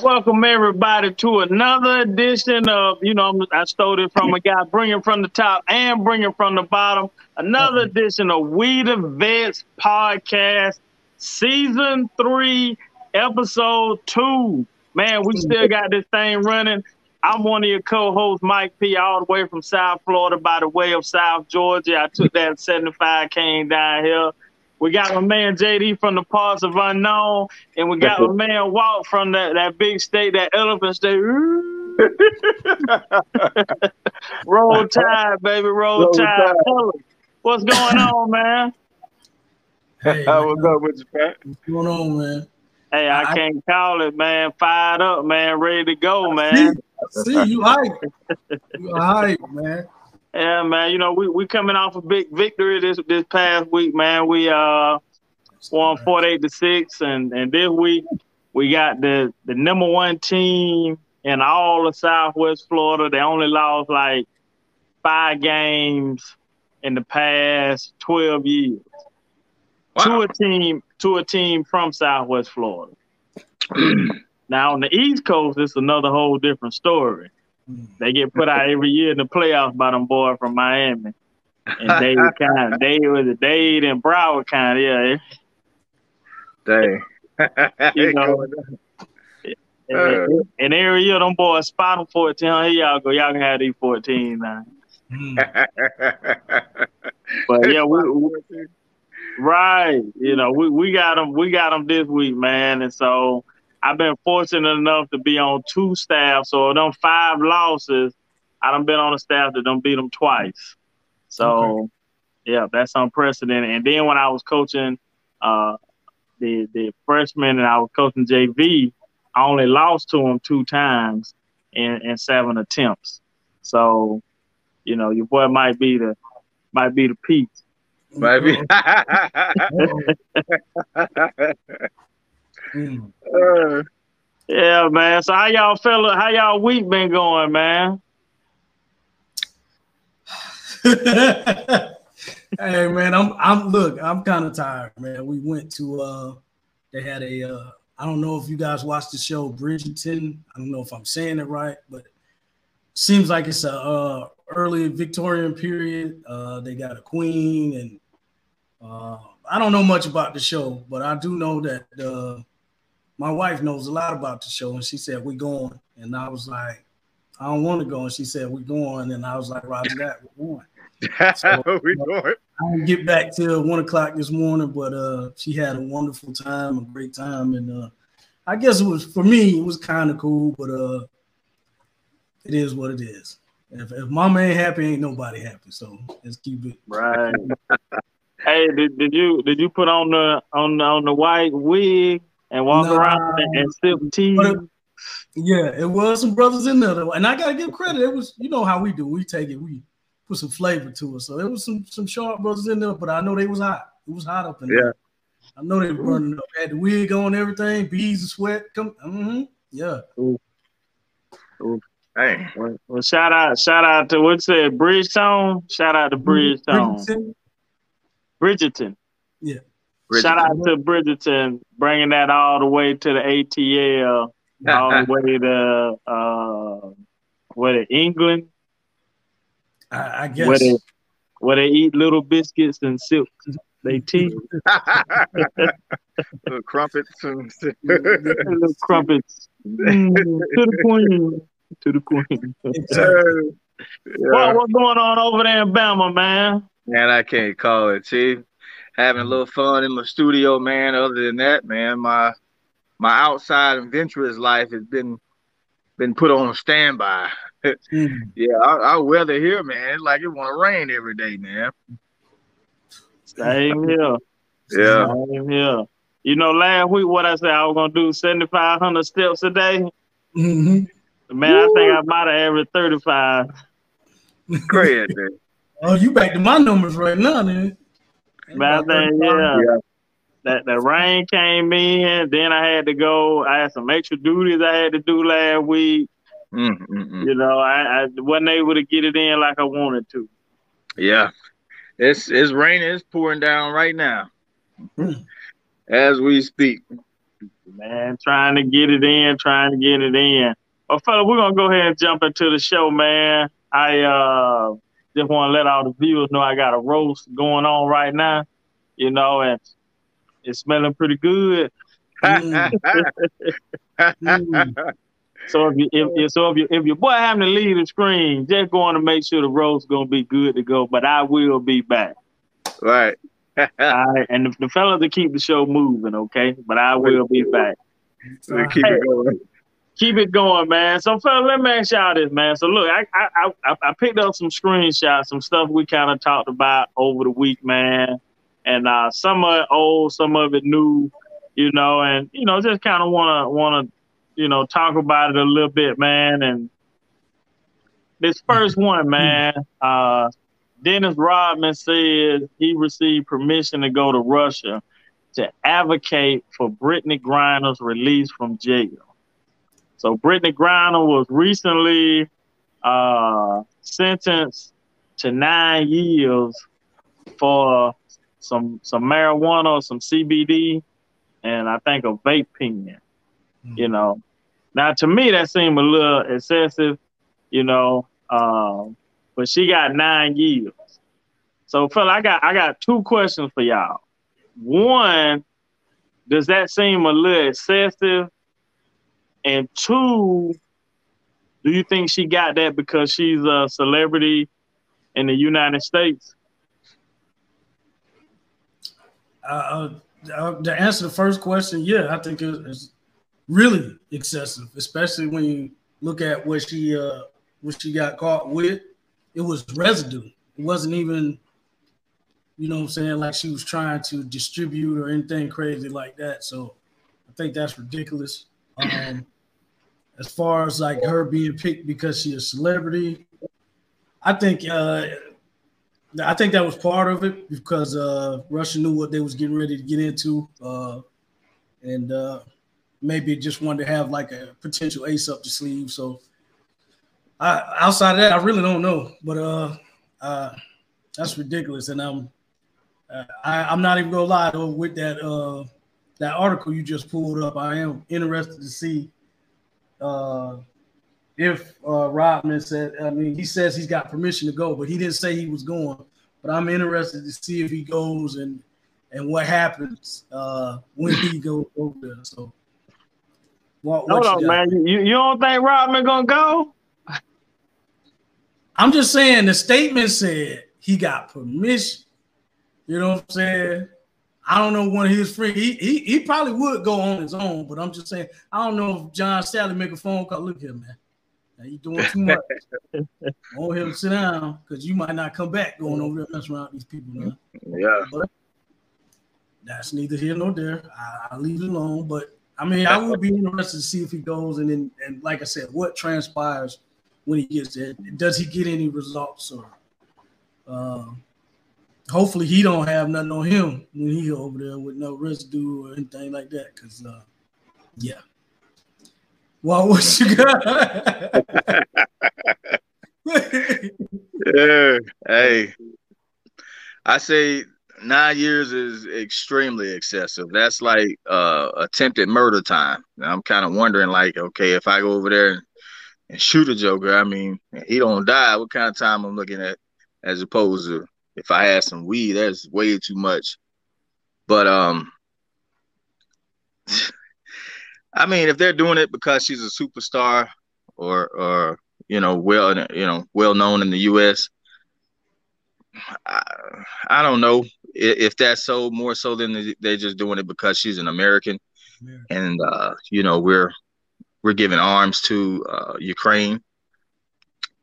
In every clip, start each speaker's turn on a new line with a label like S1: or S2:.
S1: we want to welcome everybody to another edition of, you know, I stole it from a guy, bring it from the top and bring it from the bottom. Another edition of We the Vets podcast, season three, episode two. Man, we still got this thing running. I'm one of your co-hosts, Mike P, all the way from South Florida by the way of South Georgia. I took that 75 came down here. We got my man JD from the parts of unknown, and we got my man Walt from that, that big state, that elephant state. roll tide, baby, roll, roll tide. tide. What's going on, man?
S2: Hey, what's up with you, Pat?
S3: What's going on, man?
S1: Hey, I, I can't call it, man. Fired up, man. Ready to go, man.
S3: See, see you hype. You hype, man.
S1: Yeah, man. You know, we we coming off a big victory this this past week, man. We uh won forty eight to six, and and this week we got the the number one team in all of Southwest Florida. They only lost like five games in the past twelve years. Wow. To a team to a team from Southwest Florida. now on the East Coast, it's another whole different story. They get put out every year in the playoffs by them boys from Miami. And they kind of, they was a Dade and Broward kind of, yeah.
S2: Dang. you know,
S1: uh, and every year them boys spot them 14. Here y'all go. Y'all can have these 14 now. But yeah, we, we, right. You know, we, we got them. We got them this week, man. And so I've been fortunate enough to be on two staffs. So them five losses, I done been on a staff that don't beat them twice. So okay. yeah, that's unprecedented. And then when I was coaching uh, the the freshmen and I was coaching JV, I only lost to them two times in, in seven attempts. So, you know, your boy might be the might be the peak.
S2: Maybe.
S1: Mm. Uh, yeah, man. So how y'all fella, how y'all week been going, man?
S3: hey man, I'm I'm look, I'm kind of tired, man. We went to uh they had a uh I don't know if you guys watched the show Bridgerton. I don't know if I'm saying it right, but seems like it's a uh early Victorian period. Uh they got a queen and uh I don't know much about the show, but I do know that uh my wife knows a lot about the show, and she said we're going, and I was like, I don't want to go, and she said we're going, and I was like, Roger that, we're going. So, we going. I didn't get back till one o'clock this morning, but uh, she had a wonderful time, a great time, and uh, I guess it was for me, it was kind of cool, but uh, it is what it is. If, if mama ain't happy, ain't nobody happy. So let's keep it
S1: right. hey, did, did you did you put on the on the, on the white wig and walk nah, around and, sip tea.
S3: yeah, it was some brothers in there, though. and I gotta give credit. It was, you know how we do. We take it, we put some flavor to it. So it was some some sharp brothers in there, but I know they was hot. It was hot up in there. Yeah. I know they were burning up. Had the wig on, everything, beads and sweat. Come, mm-hmm. yeah. Ooh.
S1: Ooh. Hey, well, well, shout out, shout out to what's it, Bridgestone. Shout out to Bridgestone. Bridgerton. Bridgerton.
S3: Yeah.
S1: Bridgerton. Shout out to Bridgerton bringing that all the way to the ATL, all the way to uh, where to England.
S3: I, I guess where
S1: they, where they eat little biscuits and sip they teeth.
S2: little crumpets and
S1: little crumpets. Mm, to the queen. To the queen. yeah. Well, what's going on over there in Bama, man?
S2: Man, I can't call it, Chief having a little fun in my studio, man. Other than that, man, my my outside adventurous life has been been put on standby. mm. Yeah, our, our, weather here, man, it's like it want to rain every day, man.
S1: Same here.
S2: yeah.
S1: Same here. You know, last week what I said I was gonna do seventy five hundred steps a day.
S3: Mm-hmm.
S1: Man, Woo. I think I might have averaged thirty five.
S2: Great.
S3: Oh, you back to my numbers right now, man.
S1: But then, yeah, yeah. That the rain came in, then I had to go. I had some extra duties I had to do last week.
S2: Mm-hmm.
S1: You know, I, I wasn't able to get it in like I wanted to.
S2: Yeah, it's it's raining. It's pouring down right now, mm. as we speak.
S1: man. Trying to get it in, trying to get it in. Well, fella, we're gonna go ahead and jump into the show, man. I uh just want to let all the viewers know I got a roast going on right now, you know, and it's smelling pretty good. Mm. mm. So if you if, so if you if your boy having to leave the screen, just going to make sure the road's gonna be good to go. But I will be back.
S2: Right.
S1: All right, and the, the fellas to keep the show moving, okay? But I will be back.
S2: So keep hey, it going.
S1: Keep it going, man. So, fella, let me ask y'all this, man. So, look, I I I, I picked up some screenshots, some stuff we kind of talked about over the week, man. And uh, some of it old, some of it new, you know, and you know, just kind of wanna wanna you know, talk about it a little bit, man. And this first one, man, uh, Dennis Rodman said he received permission to go to Russia to advocate for Brittney Griner's release from jail. So Brittney Griner was recently uh, sentenced to nine years for some some marijuana or some CBD, and I think a vape pen. Mm-hmm. You know, now, to me, that seemed a little excessive, you know. Um, but she got nine years. So, fella, I got I got two questions for y'all. One, does that seem a little excessive? And two, do you think she got that because she's a celebrity in the United States?
S3: Uh, uh, to answer the first question, yeah, I think it's really excessive, especially when you look at what she uh what she got caught with. It was residue. It wasn't even, you know what I'm saying, like she was trying to distribute or anything crazy like that. So I think that's ridiculous. Um as far as like her being picked because she's a celebrity, I think uh I think that was part of it because uh Russia knew what they was getting ready to get into. Uh and uh maybe just wanted to have like a potential ace up the sleeve. So I, outside of that, I really don't know. But uh, uh, that's ridiculous. And I'm uh, I, I'm not even gonna lie though with that uh that article you just pulled up. I am interested to see uh if uh Rodman said. I mean, he says he's got permission to go, but he didn't say he was going. But I'm interested to see if he goes and and what happens uh when he goes over there. So
S1: what, what Hold on, man. You, you don't think Rodman gonna go?
S3: I'm just saying the statement said he got permission. You know what I'm saying? I don't know one of his friends. He, he he probably would go on his own, but I'm just saying I don't know if John Salley make a phone call. Look here, man. Now you doing too much. I want him to sit down because you might not come back going over there messing around these people, man.
S2: Yeah. But
S3: that's neither here nor there. I, I leave it alone. But I mean, I would be interested to see if he goes and then and like I said, what transpires when he gets there. Does he get any results or uh, hopefully he don't have nothing on him when he over there with no residue or anything like that. Cause uh, yeah. Well, what you got?
S2: yeah. Hey. I say nine years is extremely excessive. That's like uh, attempted murder time. I'm kind of wondering, like, okay, if I go over there and, and, shoot a Joker, I mean, he don't die. What kind of time I'm looking at, as opposed to if I had some weed, that's way too much. But um, I mean, if they're doing it because she's a superstar or or you know well you know well known in the U.S. I, I don't know if that's so more so than they're just doing it because she's an American, American. and uh, you know we're we're giving arms to uh, Ukraine,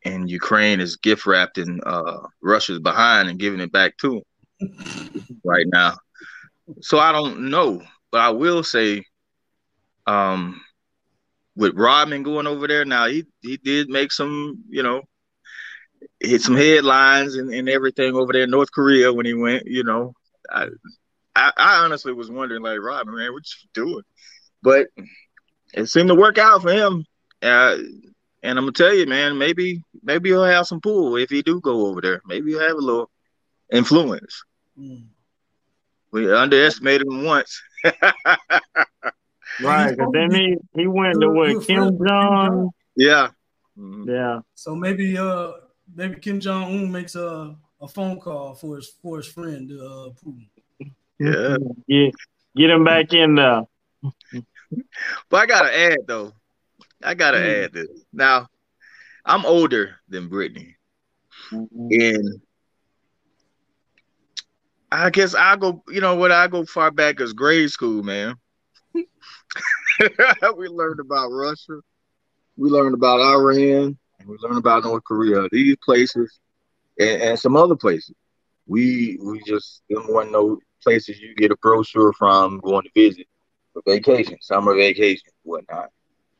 S2: and Ukraine is gift wrapped in uh, Russia's behind and giving it back to them right now. So I don't know, but I will say, um, with Rodman going over there now, he he did make some you know hit some headlines and, and everything over there in North Korea when he went. You know, I, I, I honestly was wondering, like, Rob, man, what you doing? But it seemed to work out for him. Uh, and I'm gonna tell you, man, maybe maybe he'll have some pull if he do go over there. Maybe he'll have a little influence. Mm. We underestimated him once.
S1: Right, because then he he went to
S3: Good-
S1: what Kim
S3: friend with Kim
S1: Jong.
S3: Jong.
S2: Yeah. Mhm.
S1: Yeah,
S3: So maybe uh maybe Kim Jong Un makes a, a phone call for his for his friend uh Putin.
S2: Yeah.
S1: get get him back in there.
S2: But I gotta add though. I gotta
S1: Mm.
S2: add this. Now, I'm older than Brittney, and I guess I go. You know what? I go far back as grade school, man. we learned about Russia. We learned about Iran. And we learned about North Korea. These places, and, and some other places. We we just them one no places you get a brochure from going to visit for vacation, summer vacation, whatnot.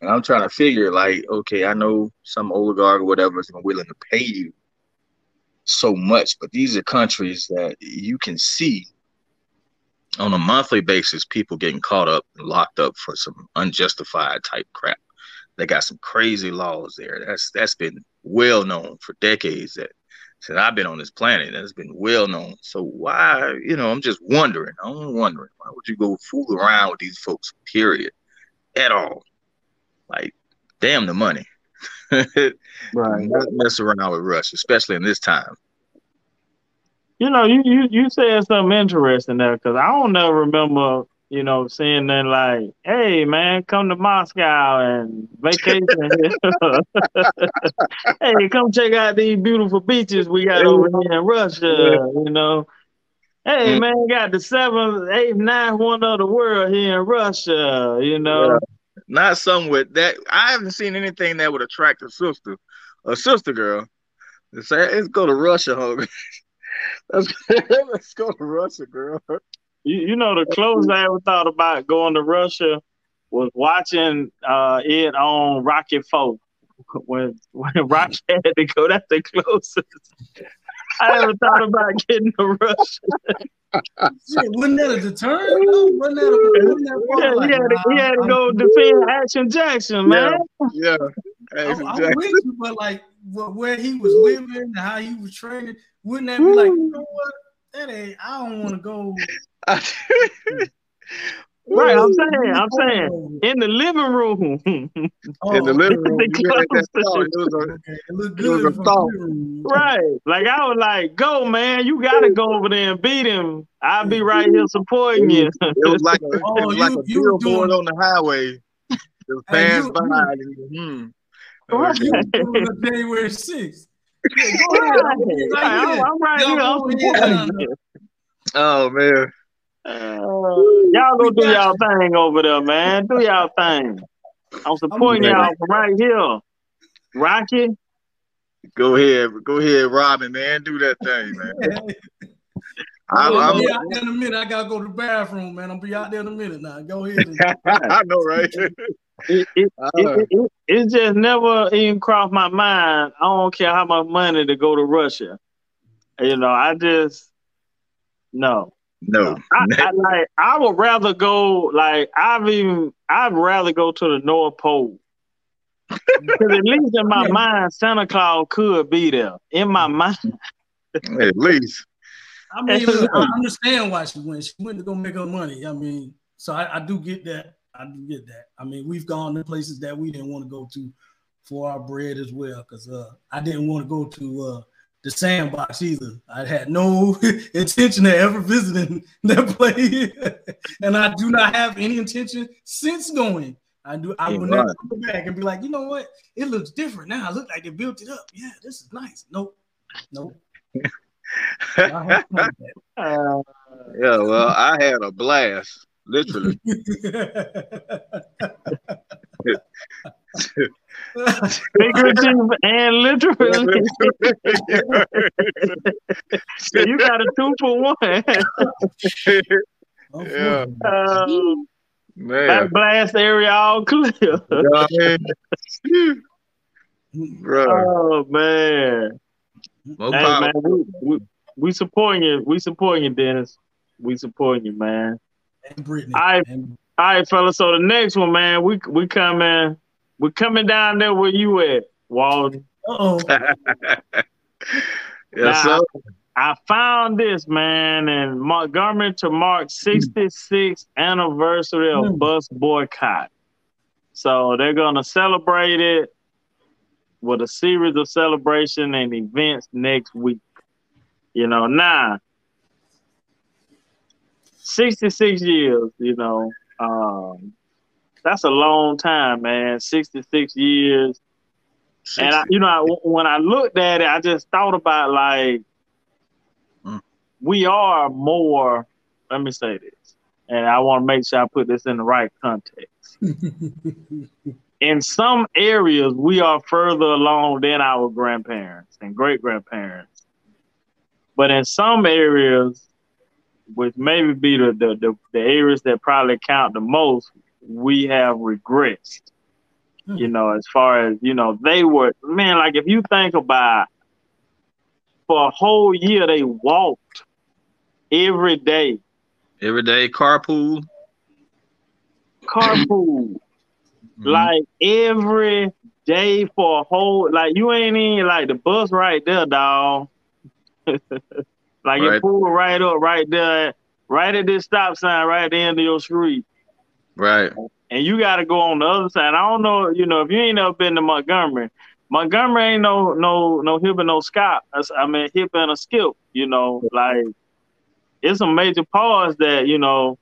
S2: And I'm trying to figure, like, okay, I know some oligarch or whatever is willing to pay you so much, but these are countries that you can see on a monthly basis people getting caught up and locked up for some unjustified type crap. They got some crazy laws there. That's that's been well known for decades that since I've been on this planet, that's been well known. So why, you know, I'm just wondering. I'm wondering why would you go fool around with these folks, period, at all? Like, damn the money.
S1: Right.
S2: Not mess around with Rush, especially in this time.
S1: You know, you you you said something interesting there because I don't never remember, you know, seeing that like, hey man, come to Moscow and vacation hey, come check out these beautiful beaches we got over here in Russia, you know. Hey
S2: Mm.
S1: man, got the seventh, eighth, ninth one of the world here in Russia, you know.
S2: Not some with that. I haven't seen anything that would attract a sister, a sister girl. Say, let's go to Russia, homie. let's, let's go to Russia, girl.
S1: You, you know, the closest I ever thought about going to Russia was watching uh, it on Rocky Four when when Rocket had to go. That's the closest I ever thought about getting to Russia.
S3: Shit, wasn't that a deterrent? though? Wasn't that a, wasn't that
S1: Yeah,
S3: like,
S1: he had to, he had to
S3: I'm
S1: go
S3: good.
S1: defend Action Jackson, man.
S2: Yeah. Hey,
S3: I'm, I'm with you, but like where he was living and how he was training, wouldn't that be like, you know what? That ain't. I don't want to go.
S1: Right, I'm saying, I'm saying, in the living room.
S3: Oh,
S2: in the living room,
S1: The
S2: you make that thought. It was a.
S3: It looked
S2: It was a thought.
S3: the living room.
S1: Right. Like I was like, go man, you gotta go over there and beat him. I'll be right here supporting you.
S2: it was like a,
S3: Oh,
S2: it was like
S3: you-
S2: a
S3: you were
S2: billboard
S3: doing-
S2: on the highway. Just
S3: Hey,
S2: passed
S3: you-
S2: by.
S3: you-
S2: and, hmm.
S1: Right.
S3: You doing the January 6th. Yeah, go ahead. I'm gonna be
S1: Right,
S3: right
S1: I'm. I'm right
S3: Y'all
S1: here. I'm
S3: go
S1: supporting you.
S2: Oh man.
S1: Uh, y'all go do y'all thing over there, man. Do y'all thing. I'm supporting
S3: I'm
S1: y'all from right here. Rocky.
S2: Go ahead, go ahead, Robin, man. Do that thing, man. I'm,
S3: I'll
S2: I'm,
S3: be out there in a minute. I gotta go to the bathroom, man. I'll be out there in a minute now. Go ahead.
S2: I know, right?
S1: It, it,
S2: Uh,
S1: it, it, it just never even crossed my mind. I don't care how much money to go to Russia. You know, I just no.
S2: No,
S1: I, I like. I would rather go. Like I've even. I'd rather go to the North Pole. Because at least in my mind, Santa Claus could be there. In my mind,
S2: at least.
S3: I mean, look, I understand why she went. She went to go make her money. I mean, so I, I do get that. I do get that. I mean, we've gone to places that we didn't want to go to for our bread as well. Because uh, I didn't want to go to uh, the sandbox either. I had no intention of ever visiting that place, and I do not have any intention since going. I do. I will never go back and be like, you know what? It looks different now. I look like they built it up. Yeah, this is nice. Nope. Nope. I have fun with that.
S1: uh,
S2: Yeah, well, I had a blast, literally.
S1: figurative and literally. so you got a two for one.
S2: yeah,
S1: Uh,
S2: man.
S1: that blast area all clear.
S2: You know what I mean? Bro,
S1: Oh man.
S2: more
S1: Hey man, we, we, we supporting you. We supporting you, Dennis. We supporting you, man.
S3: And Brittany.
S1: I-
S3: and
S1: All right, fella. So the next one, man, we we coming, we coming down there where you at, Walden.
S3: uh-oh.
S2: yes, sir.
S1: I found this man in Montgomery to mark 66th anniversary of
S3: Mm.
S1: bus boycott. So they're gonna celebrate it with a series of celebration and events next week. You know, now 66 years, you know, um, that's a long time, man. 66 years. And I, you know, I, when I looked at it, I just thought about like
S2: Mm.
S1: we are more. Let me say this, and I want to make sure I put this in the right context. In some areas, we are further along than our grandparents and great grandparents, but in some areas, which maybe be the, the the the areas that probably count the most, we have regressed you know, as far as, you know, they were, man, like if you think about for a whole year, they walked every day,
S2: Every day carpool.
S1: carpool,
S2: Mhm.
S1: like every day for a whole, like you ain't even like the bus right there, dog. like
S2: Right.
S1: it pulled right up right there, right at this stop sign, right at the end of your street.
S2: right.
S1: and you got to go on the other side. I don't know, you know, if you ain't ever been to Montgomery, Montgomery ain't no no no hip and no scop. I mean hip and a skip. You know, like it's a major pause that you know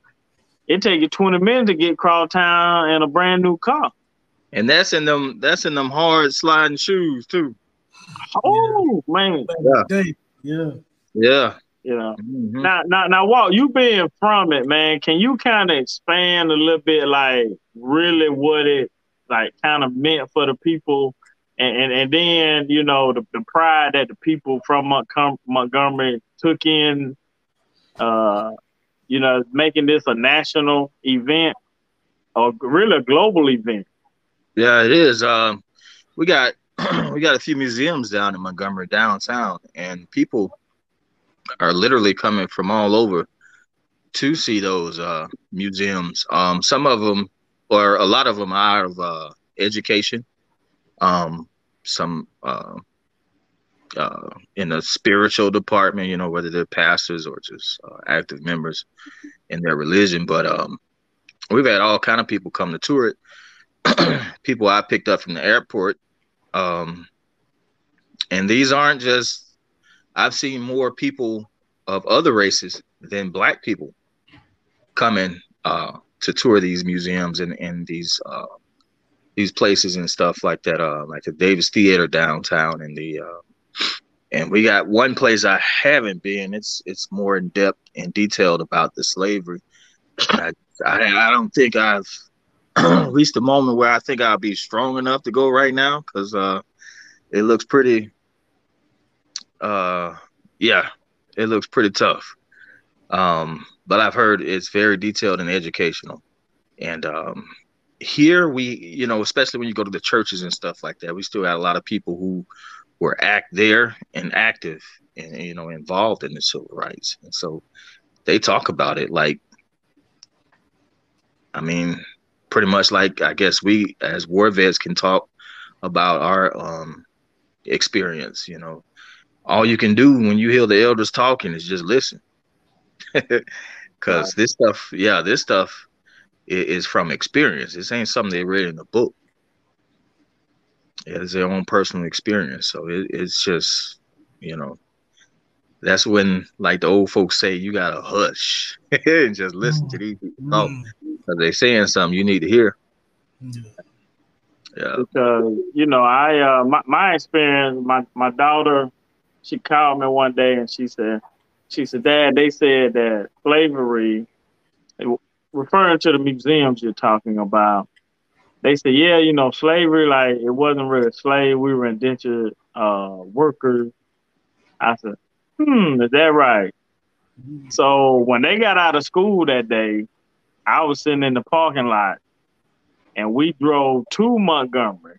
S1: it take you twenty minutes to get across town in a brand new car.
S2: And that's in them that's in them hard sliding shoes too.
S1: Oh man,
S2: Yeah.
S3: Yeah.
S2: Yeah.
S1: you know.
S2: Mhm.
S1: Now, now, now, Walt, you being from it, man. Can you kind of expand a little bit, like really what it like kind of meant for the people, and and, and then you know the, the pride that the people from Montcom- Montgomery took in, uh, you know, making this a national event or really a global event.
S2: Yeah, it is. Um, we got we got a few museums down in Montgomery downtown, and people are literally coming from all over to see those uh, museums. Um, some of them, or a lot of them, are of uh, education. Um, some uh, uh, in the spiritual department, you know, whether they're pastors or just uh, active members in their religion. But um, we've had all kind of people come to tour it. people I picked up from the airport. Um, and these aren't just, I've seen more people of other races than black people coming uh, to tour these museums and, and these uh, these places and stuff like that, uh, like the Davis Theater downtown and the uh, and we got one place I haven't been. It's it's more in depth and detailed about the slavery. I, I, I don't think I've reached the moment where I think I'll be strong enough to go right now because uh, it looks pretty. Uh, yeah, it looks pretty tough. Um, but I've heard it's very detailed and educational. And um, here we, you know, especially when you go to the churches and stuff like that, we still had a lot of people who were act there and active and you know involved in the civil rights. And so they talk about it like, I mean, pretty much like I guess we as war vets can talk about our um experience, you know. All you can do when you hear the elders talking is just listen. Cause this stuff, yeah, this stuff i- is from experience. This ain't something they read in a book. It's their own personal experience. So it, it's just, you know, that's when, like the old folks say, you gotta hush and just listen to these people talk.
S3: Mm,
S2: Cause they saying something you need to hear.
S3: yeah.
S2: Yeah.
S1: because you know I uh, my my experience. My my daughter, she called me one day and she said, she said, Dad, they said that slavery, referring to the museums you're talking about, they said, yeah, you know, slavery, like it wasn't really slave. We were indentured uh, workers. I said, hmm, is that right? So when they got out of school that day, I was sitting in the parking lot and we drove to Montgomery.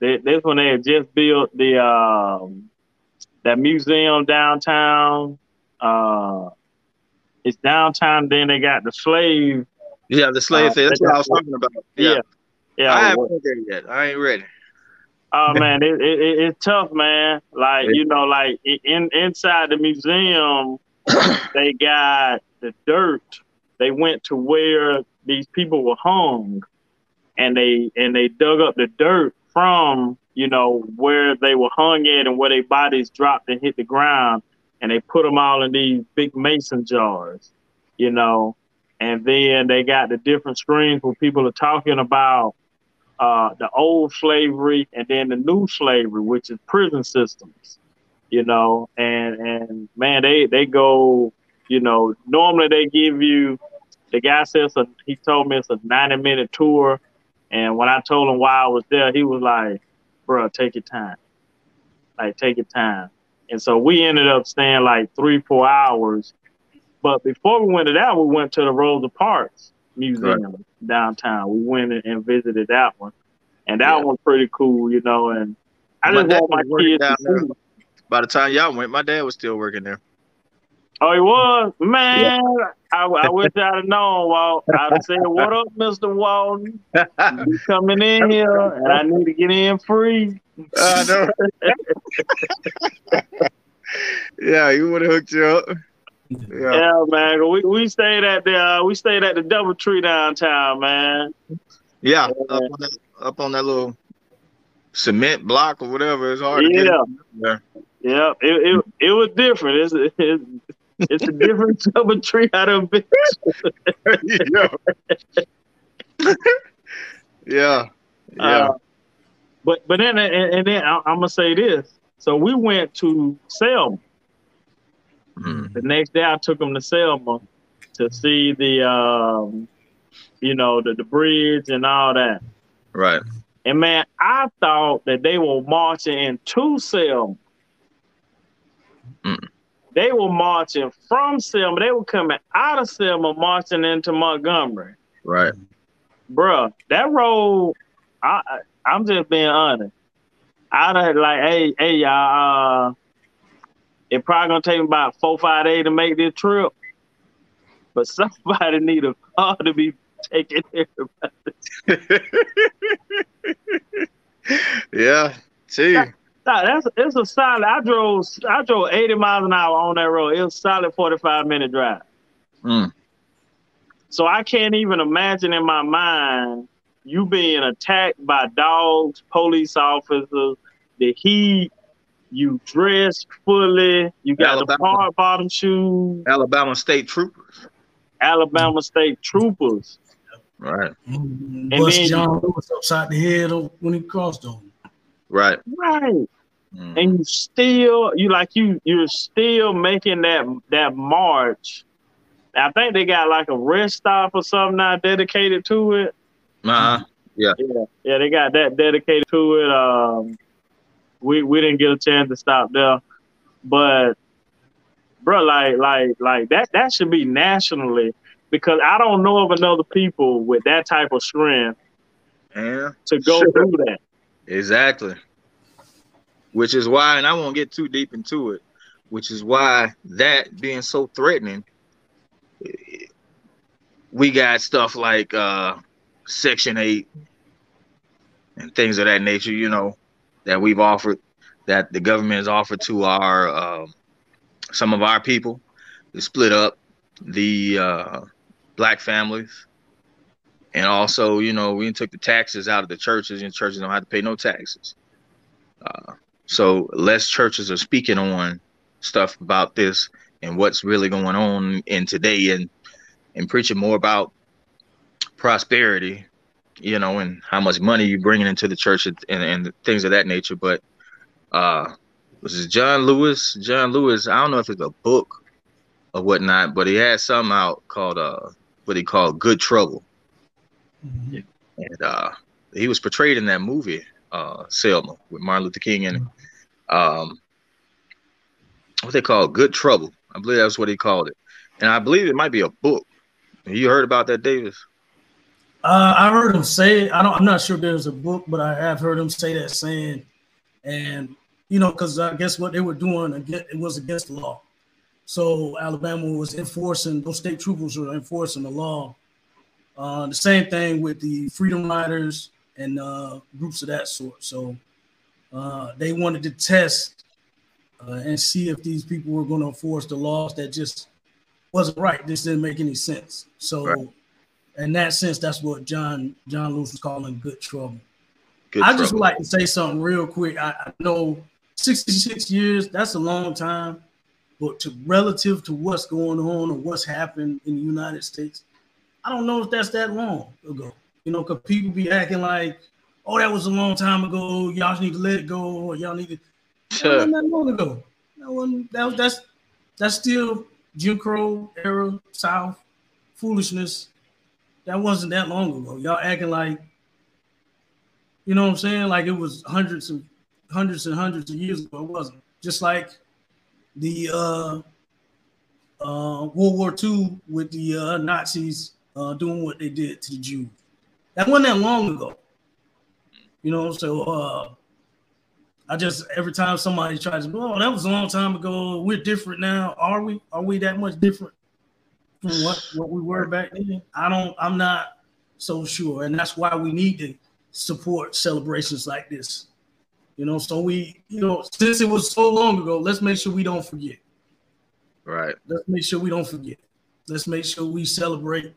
S1: They, that's when they had just built the um, that museum downtown. Uh, it's downtown. Then they got the slave.
S2: Yeah, the slave
S1: Uh,
S2: thing. That's what I was talking about. Yeah.
S1: Yeah,
S2: I haven't there yet. I ain't ready.
S1: Oh man, it, it, it's tough, man. Like you know, like in inside the museum, they got the dirt. They went to where these people were hung, and they and they dug up the dirt from you know where they were hung at and where their bodies dropped and hit the ground, and they put them all in these big mason jars, you know, and then they got the different screens where people are talking about uh, the old slavery and then the new slavery, which is prison systems, you know, and and man, they they go, you know, normally they give you, the guy says he told me it's a ninety minute tour, and when I told him why I was there, he was like, "Bro, take your time, like take your time," and so we ended up staying like three four hours, but before we went to that, we went to the Rosa Parks museum right. downtown. We went and visited that one, and that yeah. one was pretty cool, you know. And I my just want my kids to see.
S2: By the time y'all went, my dad was still working there.
S1: Oh, he was man. Yeah. I, I wish I'd have known. Walt. I'd have said, "What up, Mister Walton? You coming in here, and I need to get in free." Uh, no.
S2: yeah, he would have hooked you up.
S1: Yeah. yeah, man. We we stayed at the uh, we stayed at the DoubleTree downtown, man.
S2: Yeah, yeah. Up, on that, up on that little cement block or whatever. It's hard.
S1: To Yeah, yeah. It, it it was different. It's it, it's the difference of a DoubleTree out of a bitch.
S2: yeah. yeah. Yeah. Uh,
S1: but but then and, and then I, I'm gonna say this. So we went to Selma Mm. The next day, I took them to Selma to see the, um, you know, the, the bridge and all that.
S2: Right.
S1: And man, I thought that they were marching into Selma. Mm. They were marching from Selma. They were coming out of Selma, marching into Montgomery.
S2: Right.
S1: Bruh, that road, I, I'm just being honest. I'd have like, hey, hey, y'all, uh, it probably gonna take me about four, five days to make this trip. But somebody need a car to be taking everybody.
S2: yeah, see.
S1: That, that's it's a solid. I drove I drove 80 miles an hour on that road. It was a solid 45 minute drive. Mm. So I can't even imagine in my mind you being attacked by dogs, police officers, the heat, you dress fully. You got Alabama, the hard bottom shoes.
S2: Alabama State Troopers.
S1: Alabama State Troopers.
S2: Right.
S3: And Bust then John Lewis upside the head when he crossed on.
S2: Right.
S1: Right. Mm. And you still you like you you're still making that that march. I think they got like a rest stop or something now dedicated to it.
S2: Uh-huh. Yeah.
S1: Yeah. Yeah, they got that dedicated to it. Um we we didn't get a chance to stop there, but bro, like like like that that should be nationally because I don't know of another people with that type of strength
S2: yeah.
S1: to go sure. through that.
S2: Exactly. Which is why, and I won't get too deep into it, which is why that being so threatening, we got stuff like uh, Section 8 and things of that nature, you know, that we've offered, that the government has offered to our uh, some of our people to split up the uh, black families, and also, you know, we took the taxes out of the churches, and churches don't have to pay no taxes. Uh, so less churches are speaking on stuff about this and what's really going on in today, and and preaching more about prosperity you know, and how much money you're bringing into the church and, and things of that nature. But uh, this is John Lewis. John Lewis. I don't know if it's a book or whatnot, but he had something out called uh, what he called Good Trouble, mm-hmm. and uh, he was portrayed in that movie uh, Selma with Martin Luther King and um, what they call Good Trouble. I believe that's what he called it, and I believe it might be a book. You heard about that, Davis?
S3: Uh, I heard him say, I don't, I'm not sure there's a book, but I have heard him say that saying, and you know, because I guess what they were doing, against, it was against the law. So Alabama was enforcing; those state troopers were enforcing the law. Uh, the same thing with the Freedom Riders and uh, groups of that sort. So uh, they wanted to test uh, and see if these people were going to enforce the laws that just wasn't right. This didn't make any sense. So, right. in that sense, that's what John John Lewis was calling good trouble. Good I trouble. just would like to say something real quick. I, I know 66 years, that's a long time, but to relative to what's going on or what's happened in the United States, I don't know if that's that long ago. You know, because people be acting like, oh, that was a long time ago. Y'all need to let it go, or y'all need to. Sure. That wasn't that long ago. That wasn't, that, that's that's still Jim Crow era South foolishness. That wasn't that long ago. Y'all acting like, you know what I'm saying? Like it was hundreds of hundreds and hundreds of years ago. It wasn't. Just like the uh, uh, World War II with the uh, Nazis uh, doing what they did to the Jews. That wasn't that long ago. You know, so uh, I just every time somebody tries to, go, oh, that was a long time ago. We're different now. Are we? Are we that much different from what what we were back then? I don't. I'm not so sure, and that's why we need to support celebrations like this. You know, so we, you know, since it was so long ago, let's make sure we don't forget.
S2: Right.
S3: Let's make sure we don't forget. Let's make sure we celebrate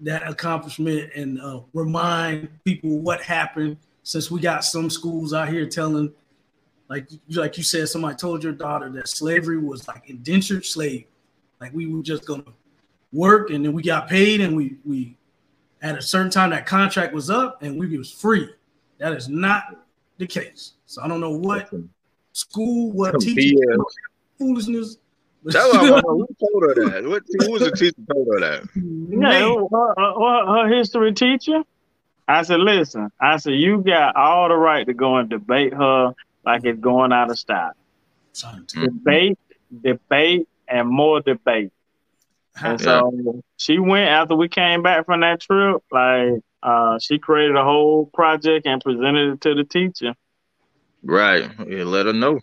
S3: that accomplishment and uh, remind people what happened. Since we got some schools out here telling, like like you said, somebody told your daughter that slavery was like indentured slave, like we were just gonna work and then we got paid and we we at a certain time that contract was up and we was free. That is not the case. So I don't know what school, what teacher, foolishness
S2: that's what I wonder. Who told her that? What, who was the teacher told her that?
S1: Yeah, her, her, her history teacher. I said, listen, I said, you got all the right to go and debate her like it's going out of style. Mm-hmm. Debate, debate, and more debate. And so she went after we came back from that trip. Like uh, she created a whole project and presented it to the teacher.
S2: Right. Yeah, let her know.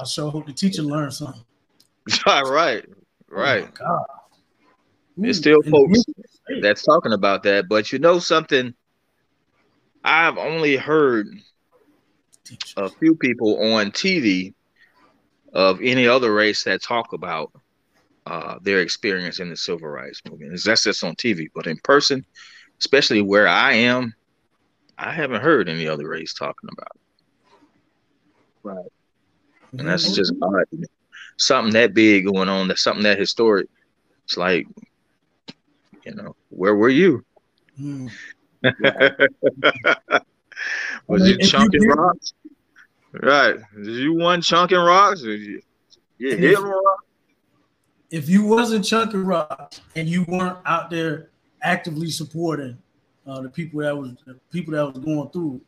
S3: I sure hope the teacher learned something.
S2: right, right. Oh There's still folks that's talking about that, but you know something. I've only heard a few people on TV of any other race that talk about uh, their experience in the civil rights movement. That's just on TV, but in person, especially where I am, I haven't heard any other race talking about it. Right. And that's mm-hmm. just odd something that big going on, that's something that historic. It's like, you know, where were you? Mm. Was you chunking rocks? Right. Did you one chunking rocks? Or you, you hit
S3: rock? If you wasn't chunking rocks and you weren't out there actively supporting uh, the people that was the people that was going through,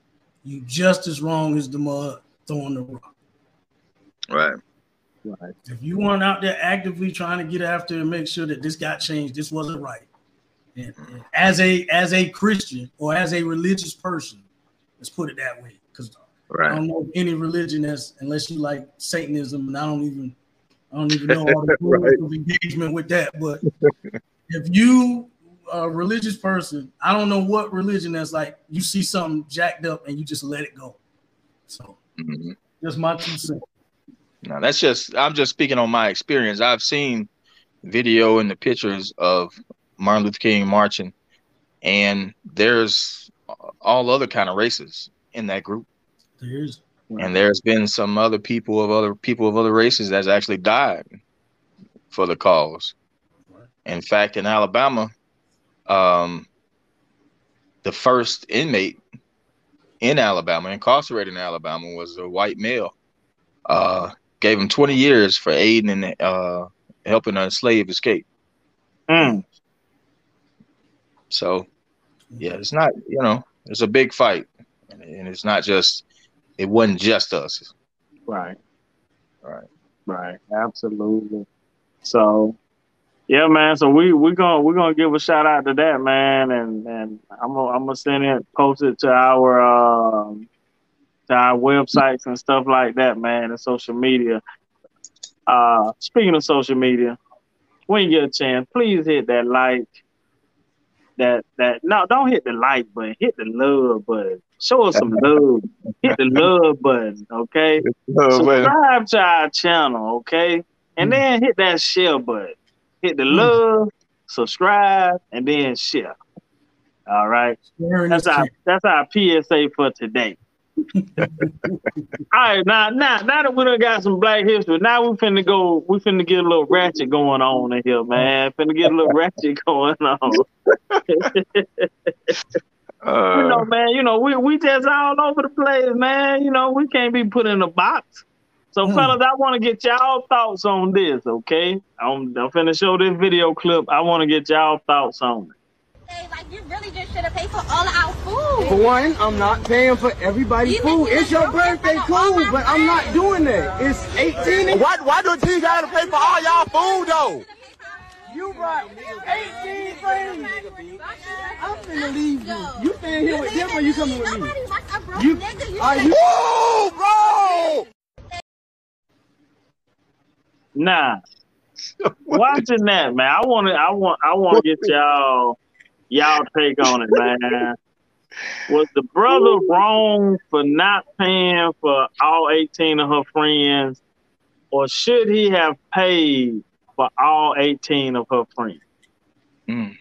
S3: you just as wrong as the mud throwing the rock.
S2: Right.
S3: Right. If you weren't out there actively trying to get after and make sure that this got changed, this wasn't right. And, and as a as a Christian or as a religious person, let's put it that way, because right. I don't know any religion that's unless you like Satanism, and I don't even I don't even know all the rules right. of engagement with that. But if you a religious person, I don't know what religion that's like. You see something jacked up and you just let it go. So mm-hmm. that's my two cents.
S2: Now that's just I'm just speaking on my experience. I've seen video and the pictures of Martin Luther King marching, and there's all other kind of races in that group.
S3: There's
S2: and there's been some other people of other people of other races that's actually died for the cause. In fact, in Alabama, um, the first inmate in Alabama, incarcerated in Alabama, was a white male. Uh, gave him 20 years for aiding and uh, helping a slave escape.
S1: Mm.
S2: So, yeah, it's not, you know, it's a big fight. And it's not just, it wasn't just us.
S1: Right.
S2: Right.
S1: Right. Absolutely. So, yeah, man. So we we gonna we're gonna give a shout out to that man, and and I'm gonna I'm gonna send it post it to our um, to our websites and stuff like that, man, and social media. Uh, speaking of social media, when you get a chance, please hit that like, that that no, don't hit the like button, hit the love button. Show us some love. hit the love button, okay? Subscribe to our channel, okay? And mm. then hit that share button. Hit the mm. love, subscribe, and then share. All right. That's our that's our PSA for today. All right, now, now, now that we done got some black history, now we finna go. We finna get a little ratchet going on in here, man. Finna get a little ratchet going on. uh, you know, man. You know, we we just all over the place, man. You know, we can't be put in a box. So, hmm. fellas, I want to get y'all thoughts on this. Okay, I'm, I'm finna show this video clip. I want to get y'all thoughts on it.
S4: Like you really just should have paid for all of our food.
S5: For one, I'm not paying for everybody's food. It's your birthday, cool, but I'm not doing that. It's 18.
S6: Why, why don't you gotta pay for all y'all food though?
S5: You brought 18 friends. I'm finna leave you. You staying here with them or you coming with me? You, are you?
S6: Whoa, bro!
S1: Nah. Watching that, man. I want to. I want. I want to get y'all y'all take on it, man. Was the brother wrong for not paying for all 18 of her friends, or should he have paid for all 18 of her friends? Mm.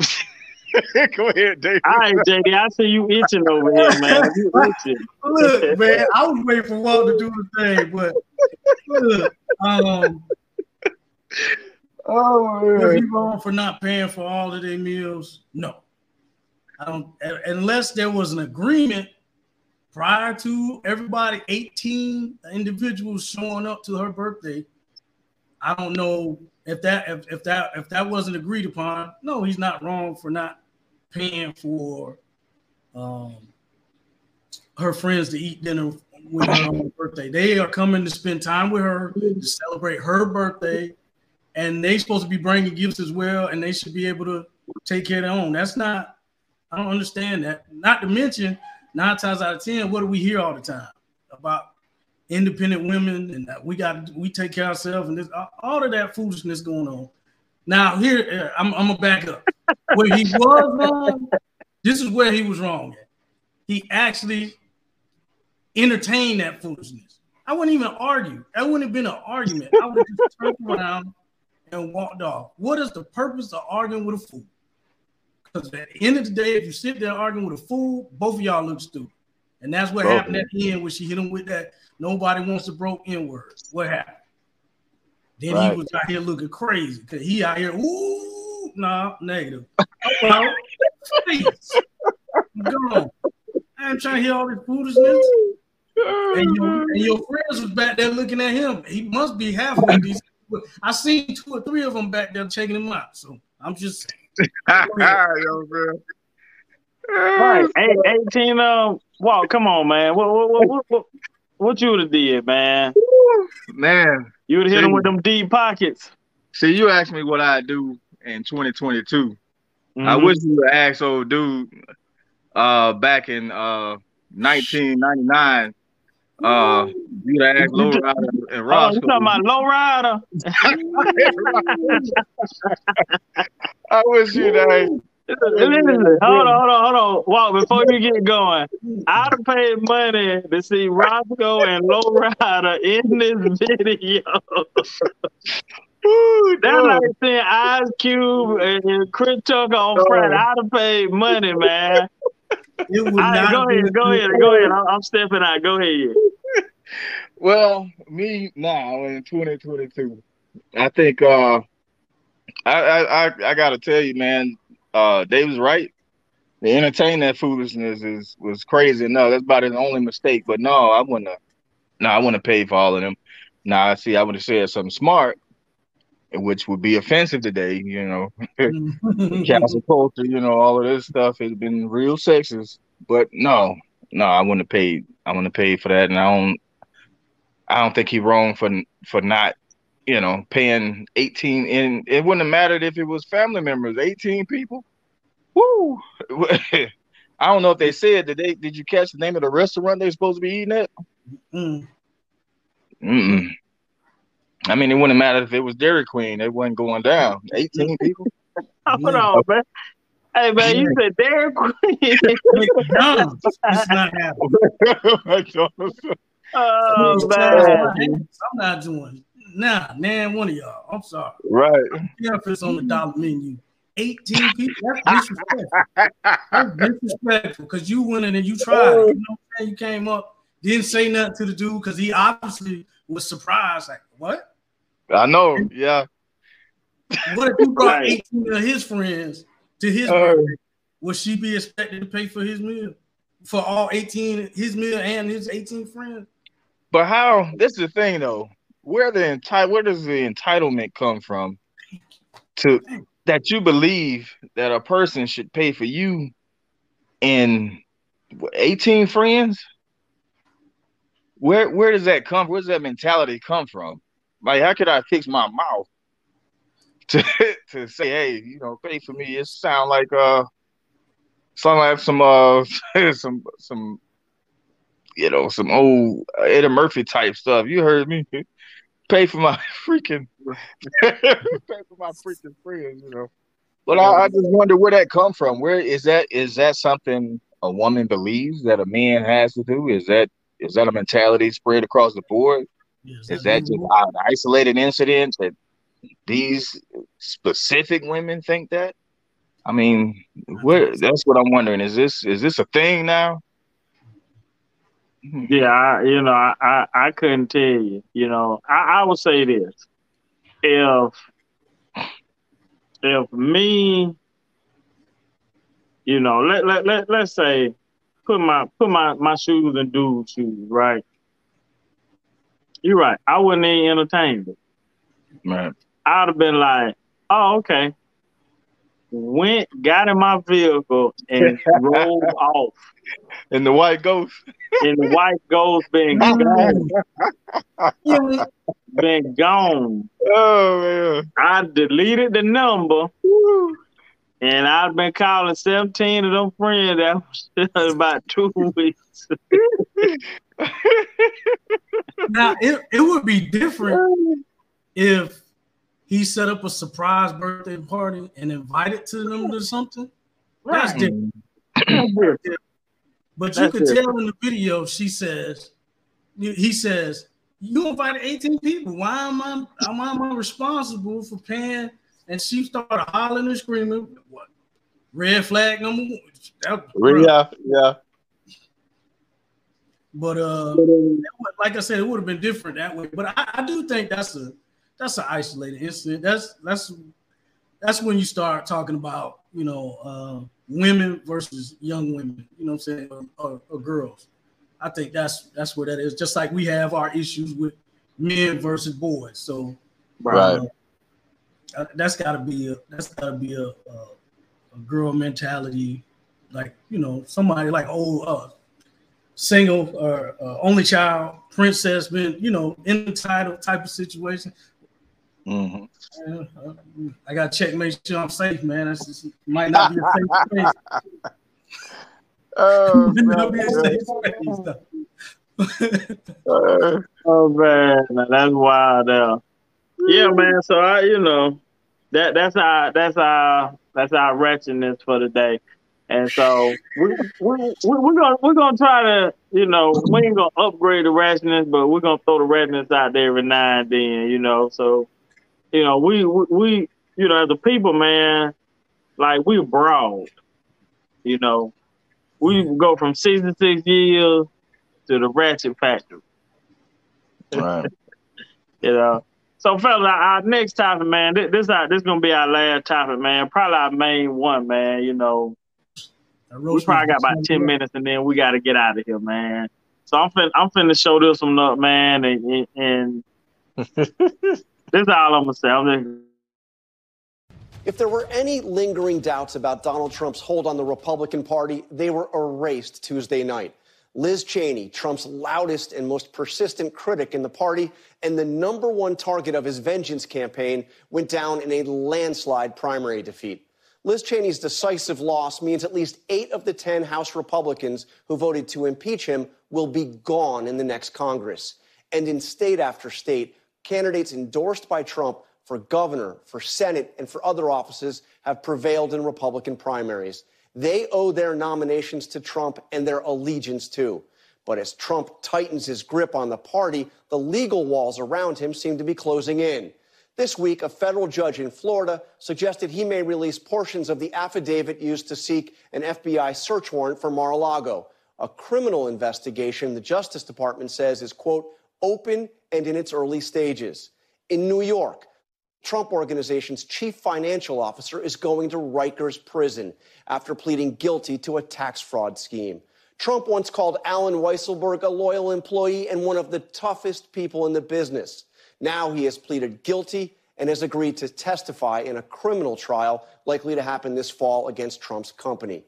S2: Go ahead, David.
S1: All right, JD. I see you itching over here, man. You itching.
S3: look, man, I was waiting for Walt to do the thing, but look, um, Oh, man. he wrong for not paying for all of their meals? No. I don't unless there was an agreement prior to everybody 18 individuals showing up to her birthday. I don't know if that if, if that if that wasn't agreed upon. No, he's not wrong for not paying for um her friends to eat dinner with her on her birthday. They are coming to spend time with her to celebrate her birthday and they supposed to be bringing gifts as well, and they should be able to take care of their own. That's not. I don't understand that. Not to mention, nine times out of ten, what do we hear all the time about independent women and that we got we take care of ourselves and this all of that foolishness going on. Now here, uh, I'm, I'm gonna back up. Where he was wrong, this is where he was wrong. At. He actually entertained that foolishness. I wouldn't even argue. That wouldn't have been an argument. I would have just turned around and walked off. What is the purpose of arguing with a fool? Because at the end of the day, if you sit there arguing with a fool, both of y'all look stupid. And that's what happened at the end when she hit him with that. Nobody wants to broke N word. What happened? Then right. he was out here looking crazy because he out here, ooh, nah, negative. well, please, go I am trying to hear all this foolishness. And your, and your friends was back there looking at him. He must be halfway decent I seen two or three of them back there checking him out. So I'm just saying. Yo,
S1: right. Hey, 18 um wow, come on, man. What what what what, what, you would have did, man?
S2: Man.
S1: You would have hit him with them deep pockets.
S2: See, you asked me what I do in 2022. Mm-hmm. I wish you would ask old dude uh back in uh 1999 uh, you to ask Low Rider and Ross. Oh,
S1: you talking about Low Rider?
S2: I wish you that.
S1: Listen, hold on, hold on, hold on. Walk before you get going. I'd have paid money to see Roscoe and Low Rider in this video. Ooh, That's like seeing Ice Cube and Chris Tucker on Friday. I'd have paid money, man. It would right, go ahead, go ahead, go ahead. I'm stepping out. Go ahead.
S2: well, me now in 2022, I think uh, I, I I gotta tell you, man, uh, Dave was right. To entertain that foolishness is was crazy. No, that's about his only mistake. But no, I wouldn't. Have, no, I wouldn't have paid for all of them. Now, I see, I would have said something smart, which would be offensive today. You know, cancel culture. You know, all of this stuff has been real sexist. But no, no, I wouldn't have paid. I wouldn't have paid for that, and I don't. I don't think he's wrong for for not, you know, paying 18 and it wouldn't have mattered if it was family members, 18 people. Woo! I don't know if they said did they did you catch the name of the restaurant they're supposed to be eating at? Mm. Mm. I mean, it wouldn't matter if it was Dairy Queen; it wasn't going down. Eighteen people.
S1: Hold on, man. Hey man, you said Dairy Queen.
S3: McDonald's. It's not happening.
S1: oh
S3: I'm not doing nah, man, one of y'all. I'm sorry.
S2: right.
S3: Yeah, if it's on the dollar menu. 18 people. That's disrespectful. That's disrespectful because you went in and you tried. You know what I'm saying? You came up, didn't say nothing to the dude because he obviously was surprised. Like, what?
S2: I know. Yeah.
S3: What if you brought
S1: Right.
S3: 18 of his friends to his
S2: Uh.
S3: birthday? Would she be expected to pay for his meal? For all 18, his meal and his 18 friends?
S2: But how? This is the thing, though. Where the enti- Where does the entitlement come from? To that you believe that a person should pay for you and 18 friends? Where Where does that come? From? Where does that mentality come from? Like, how could I fix my mouth to to say, hey, you know, pay for me? It sound like uh, sound like some uh, some some you know, some old Eddie Murphy type stuff. You heard me. Pay for my freaking pay for my freaking friends, you know. But I, I just wonder where that come from. Where is that is that something a woman believes that a man has to do? Is that is that a mentality spread across the board?
S3: Yes,
S2: Is that just an isolated incident that these specific women think that? I mean, where that's what I'm wondering. Is this is this a thing now? Hmm.
S1: Yeah, I, you know, I, I, I couldn't tell you. You know, I, I would say this: if if me, you know, let let let let's say put my put my my shoes in dude's shoes, right? You're right. I wouldn't even entertain it.
S2: Right.
S1: I'd have been like, oh, okay. Went, got in my vehicle and drove off.
S2: And the white ghost.
S1: And the white ghost been oh, gone. been gone.
S2: Oh man.
S1: I deleted the number and I've been calling 17 of them friends that was about two weeks.
S3: Now it, it would be different if he set up a surprise birthday party and invited to them to something. That's
S1: Right.
S3: different. But you
S1: That's
S3: could tell in the video, she says, he says, You invited 18 people. Why am I why am I responsible for paying? And she started hollering and screaming. What red flag number one? That-
S2: Yeah, yeah.
S3: But uh, like I said, it would have been different that way. But I, I do think that's a that's an isolated incident. That's that's that's when you start talking about you know uh, women versus young women. You know what I'm saying, or, or, or girls. I think that's that's where that is. Just like we have our issues with men versus boys. So
S2: Right.
S3: uh, that's got to be a that's got to be a, a a girl mentality, like you know somebody like old uh, single or uh, only child princess, been you know entitled type of situation.
S2: hmm
S3: Uh, uh, I gotta check, make sure I'm safe, man. That's just, might not be a safe place.
S2: Oh,
S3: Might not be a safe space, though.
S1: Oh man, that's wild. Uh, yeah, man. So I, you know, that that's our that's our that's our wretchedness for the day. And so we we we we're gonna we're gonna try to you know we ain't gonna upgrade the ratchetness, but we're gonna throw the ratchetness out there every now and then. You know, so you know we we, we you know as a people, man, like we broad. You know, we go from sixty six years to the ratchet factory.
S2: Right.
S1: You know. So, fellas, our, our next topic, man. This this, our, this gonna be our last topic, man. Probably our main one, man. You know,
S3: That
S1: we probably got about ten minutes, and then we got to get out of here, man. So I'm finna I'm finna show this one up, man, and, and, and this is all I'm gonna say. I'm just
S7: If there were any lingering doubts about Donald Trump's hold on the Republican Party, they were erased Tuesday night. Liz Cheney, Trump's loudest and most persistent critic in the party, and the number one target of his vengeance campaign, went down in a landslide primary defeat. Liz Cheney's decisive loss means at least eight of the 10 House Republicans who voted to impeach him will be gone in the next Congress. And in state after state, candidates endorsed by Trump for governor, for Senate, and for other offices have prevailed in Republican primaries. They owe their nominations to Trump and their allegiance too. But as Trump tightens his grip on the party, the legal walls around him seem to be closing in. This week, a federal judge in Florida suggested he may release portions of the affidavit used to seek an FBI search warrant for Mar a Lago, a criminal investigation the Justice Department says is, quote, open and in its early stages. In New York, Trump Organization's chief financial officer is going to Rikers prison after pleading guilty to a tax fraud scheme. Trump once called Allen Weisselberg a loyal employee and one of the toughest people in the business. Now he has pleaded guilty and has agreed to testify in a criminal trial likely to happen this fall against Trump's company.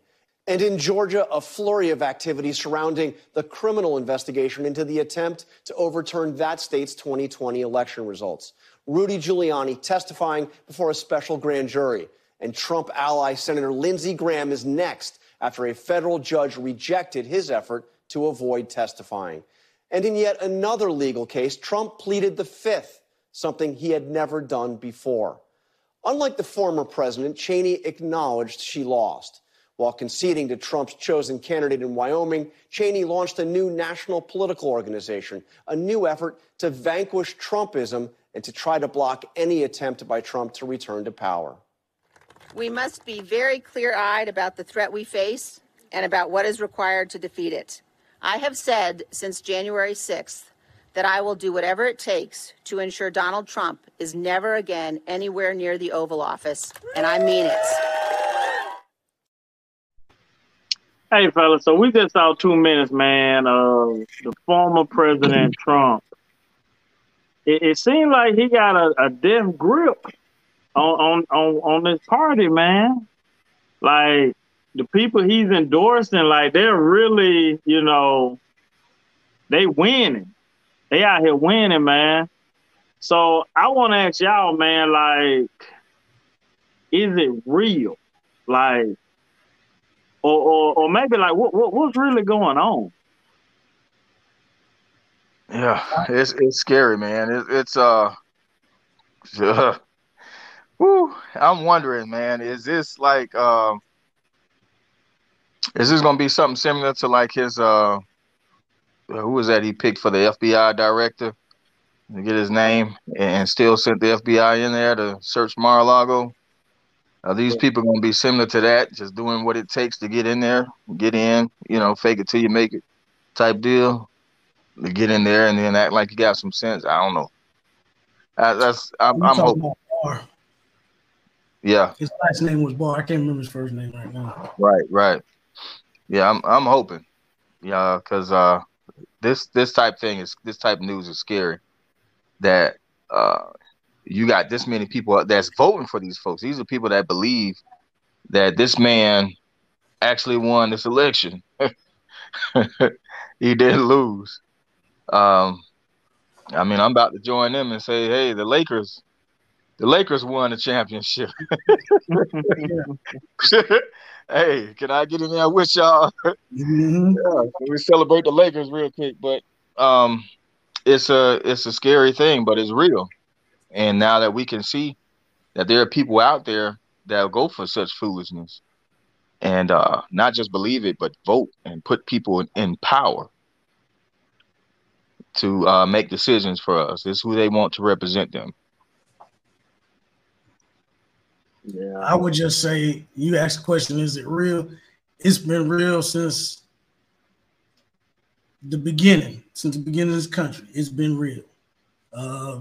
S7: And in Georgia, a flurry of activity surrounding the criminal investigation into the attempt to overturn that state's 2020 election results. Rudy Giuliani testifying before a special grand jury. And Trump ally Senator Lindsey Graham is next after a federal judge rejected his effort to avoid testifying. And in yet another legal case, Trump pleaded the fifth, something he had never done before. Unlike the former president, Cheney acknowledged she lost. While conceding to Trump's chosen candidate in Wyoming, Cheney launched a new national political organization, a new effort to vanquish Trumpism and to try to block any attempt by Trump to return to power.
S8: We must be very clear eyed about the threat we face and about what is required to defeat it. I have said since January 6th that I will do whatever it takes to ensure Donald Trump is never again anywhere near the Oval Office, and I mean it.
S1: Hey, fellas, so we just saw two minutes, man, of the former President Trump. It, it seemed like he got a, a death grip on, on on on this party, man. Like the people he's endorsing, like they're really, you know, they winning. They out here winning, man. So I want to ask y'all, man, like, is it real? Like, or or, or maybe like, what, what what's really going on?
S2: Yeah, it's it's scary, man. It, it's uh, uh, whew, I'm wondering, man, is this like um is this gonna be something similar to like his uh who was that he picked for the FBI director to get his name and still sent the FBI in there to search Mar-a-Lago? Are these people gonna be similar to that, just doing what it takes to get in there, get in, you know, fake it till you make it type deal? To get in there and then act like you got some sense. I don't know. Uh, that's I'm, I'm hoping. Yeah.
S3: His last name was Barr. I can't remember his first name right now.
S2: Right, right. Yeah, I'm I'm hoping. Yeah, because uh, this this type thing is this type of news is scary. That uh, you got this many people that's voting for these folks. These are people that believe that this man actually won this election. he didn't lose. Um, I mean, I'm about to join them and say, hey, the Lakers, the Lakers won the championship. hey, can I get in there with y'all? Mm-hmm. yeah, we celebrate the Lakers real quick, but um, it's a it's a scary thing, but it's real. And now that we can see that there are people out there that go for such foolishness, and uh, not just believe it, but vote and put people in, in power to uh, make decisions for us. It's who they want to represent them.
S3: Yeah. I would just say you asked the question, is it real? It's been real since the beginning, since the beginning of this country. It's been real. Uh,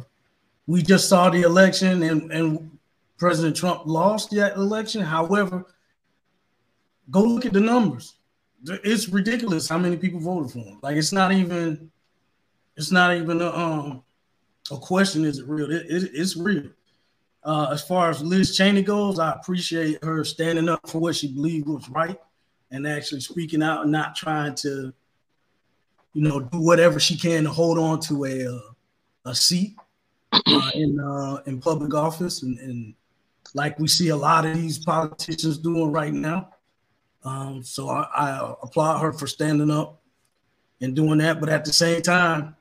S3: we just saw the election and, and President Trump lost that election. However, go look at the numbers. It's ridiculous how many people voted for him. Like it's not even it's not even a um a question. Is it real? It, it, it's real. Uh, as far as Liz Cheney goes, I appreciate her standing up for what she believed was right and actually speaking out and not trying to, you know, do whatever she can to hold on to a uh, a seat uh, in uh, in public office and, and like we see a lot of these politicians doing right now. Um, so I, I applaud her for standing up and doing that. But at the same time,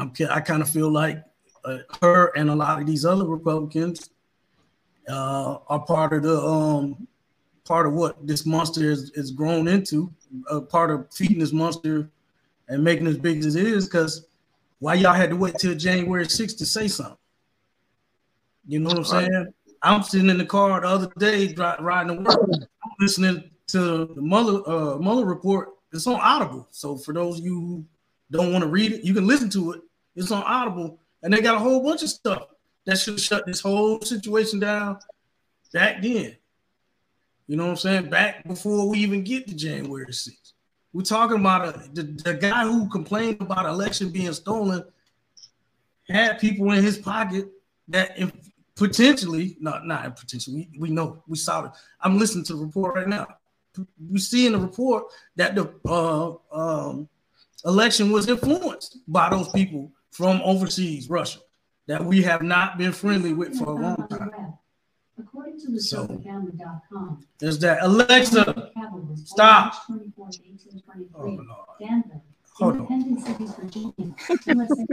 S3: I'm, I kind of feel like uh, her and a lot of these other Republicans uh, are part of the um, part of what this monster is, is grown into, a part of feeding this monster and making it as big as it is. Because why y'all had to wait till January 6th to say something? You know what I'm saying? I'm sitting in the car the other day riding to work, I'm listening to the Mueller uh, Mueller report. It's on Audible. So for those of you who don't want to read it, you can listen to it. It's on Audible, and they got a whole bunch of stuff that should shut this whole situation down back then. You know what I'm saying? Back before we even get to January 6th. We're talking about a, the, the guy who complained about election being stolen had people in his pocket that if potentially, not not potentially, we, we know we saw it. I'm listening to the report right now. We see in the report that the uh, um, election was influenced by those people from overseas, Russia, that we have not been friendly with for a long time. According to the so, there's that. Alexa, stop. Oh, Lord. Hold on. cities, Virginia, USA,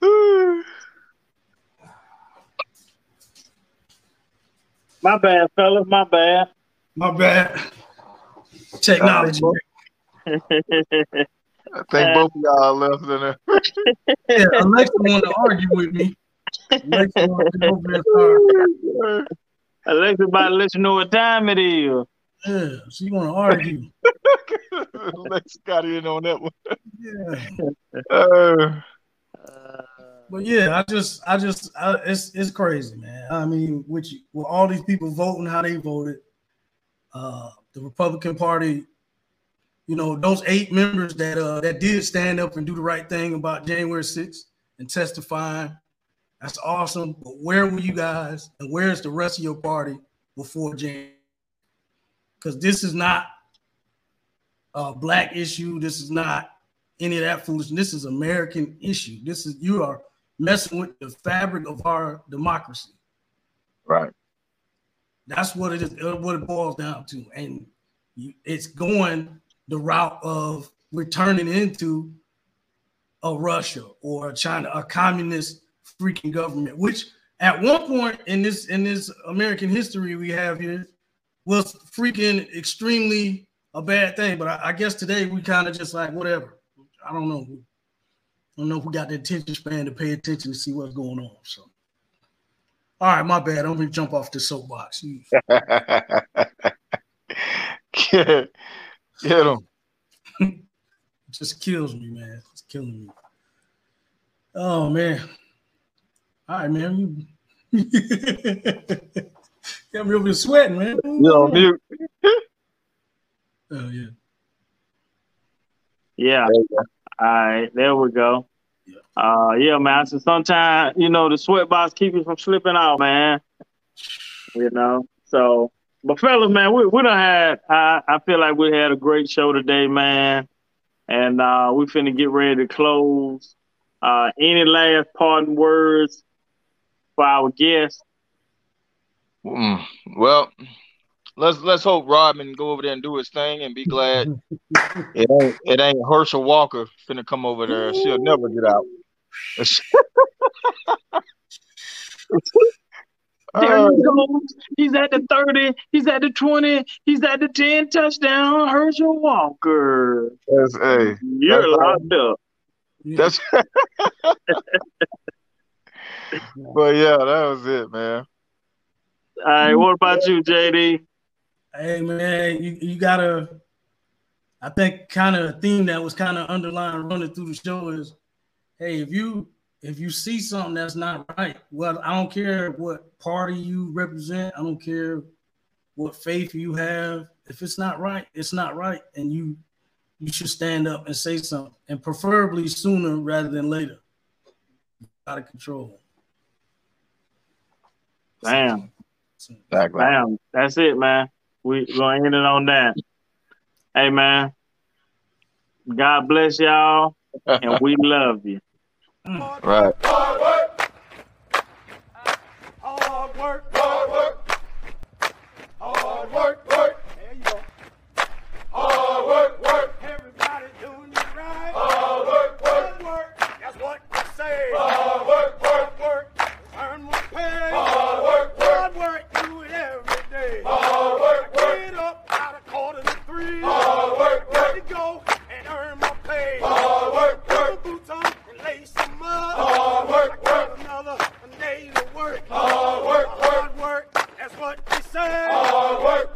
S1: My bad, fellas. My bad.
S3: My bad. Technology.
S2: I think both of y'all left in there.
S3: yeah, Alexa want to argue with me. Alexa want
S1: to Alexa about to let you know what time it is.
S3: Yeah, she want to argue.
S2: Alexa got in on that one.
S3: Yeah. Uh, but yeah, I just, I just, I, it's it's crazy, man. I mean, which with all these people voting how they voted, uh, the Republican Party, you know, those eight members that uh that did stand up and do the right thing about January 6th and testifying, that's awesome. But where were you guys, and where's the rest of your party before January? Because this is not a black issue. This is not any of that foolishness. This is American issue. This is you are messing with the fabric of our democracy.
S2: Right.
S3: That's what it is. Uh, what it boils down to, and it's going the route of we're turning into a Russia or a China, a communist freaking government, which at one point in this in this American history we have here was freaking extremely a bad thing. But I, I guess today we kind of just like whatever. I don't know. I don't know if we got the attention span to pay attention to see what's going on. So, all right, my bad. I'm gonna jump off the soapbox.
S2: get, get him.
S3: just kills me, man. It's killing me. Oh man. All right, man. You got me over here sweating, man.
S2: You're on mute.
S3: oh yeah.
S1: Yeah. All right, there we go. Uh, yeah, man. So sometimes, you know, the sweat box keep you from slipping out, man. You know, so, but fellas, man, we, we done had, I, I feel like we had a great show today, man. And uh, we finna get ready to close. Uh, any last parting words for our guests?
S2: Mm, well, let's let's hope Rodman go over there and do his thing and be glad it ain't it ain't Herschel Walker finna come over there. She'll never get out.
S1: There he uh, goes. He's at the 30. He's at the 20. He's at the 10 touchdown. Herschel Walker.
S2: That's, hey,
S1: You're that's uh, locked up.
S2: That's but yeah, that was it, man.
S1: All right, what about you, JD?
S3: Hey man, you, you gotta I think kind of a theme that was kind of underlying running through the show is hey, if you if you see something that's not right, well, I don't care what party you represent, I don't care what faith you have. If it's not right, it's not right, and you you should stand up and say something, and preferably sooner rather than later. Out of control.
S1: Bam. Damn. That's it, man. We gonna end it on that. Hey, man. God bless y'all, and we love you. Mm.
S2: Right.
S6: Hard work. Hard work. Hard work. Hard work. Work. There you go. Hard work. Work. Everybody doing it right. Hard work. Work. work. That's what I say. Hard work. Work. Work. Earn more pay. Hard work. Work. Hard work. Do it every day. Hard work. Work. Get up out of quarter to three. Hard work. Work. to go and earn my pay. Hard work. Work. Hard work, work. Another day to work. Hard work, work. Hard work. That's what they say. Hard work.